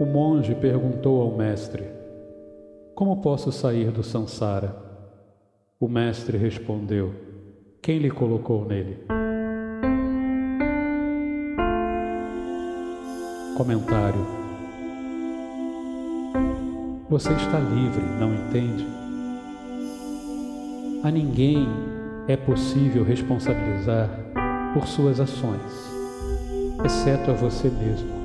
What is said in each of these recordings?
O monge perguntou ao mestre: Como posso sair do samsara? O mestre respondeu: Quem lhe colocou nele? Comentário: Você está livre, não entende? A ninguém é possível responsabilizar por suas ações, exceto a você mesmo.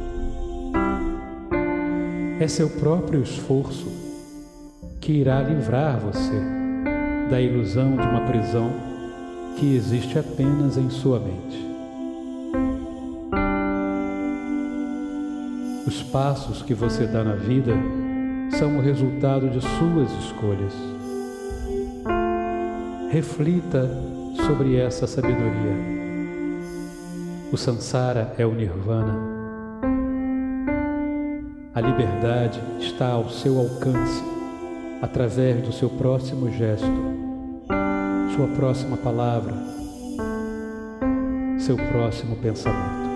É seu próprio esforço que irá livrar você da ilusão de uma prisão que existe apenas em sua mente. Os passos que você dá na vida são o resultado de suas escolhas. Reflita sobre essa sabedoria. O samsara é o nirvana. A liberdade está ao seu alcance através do seu próximo gesto, sua próxima palavra, seu próximo pensamento.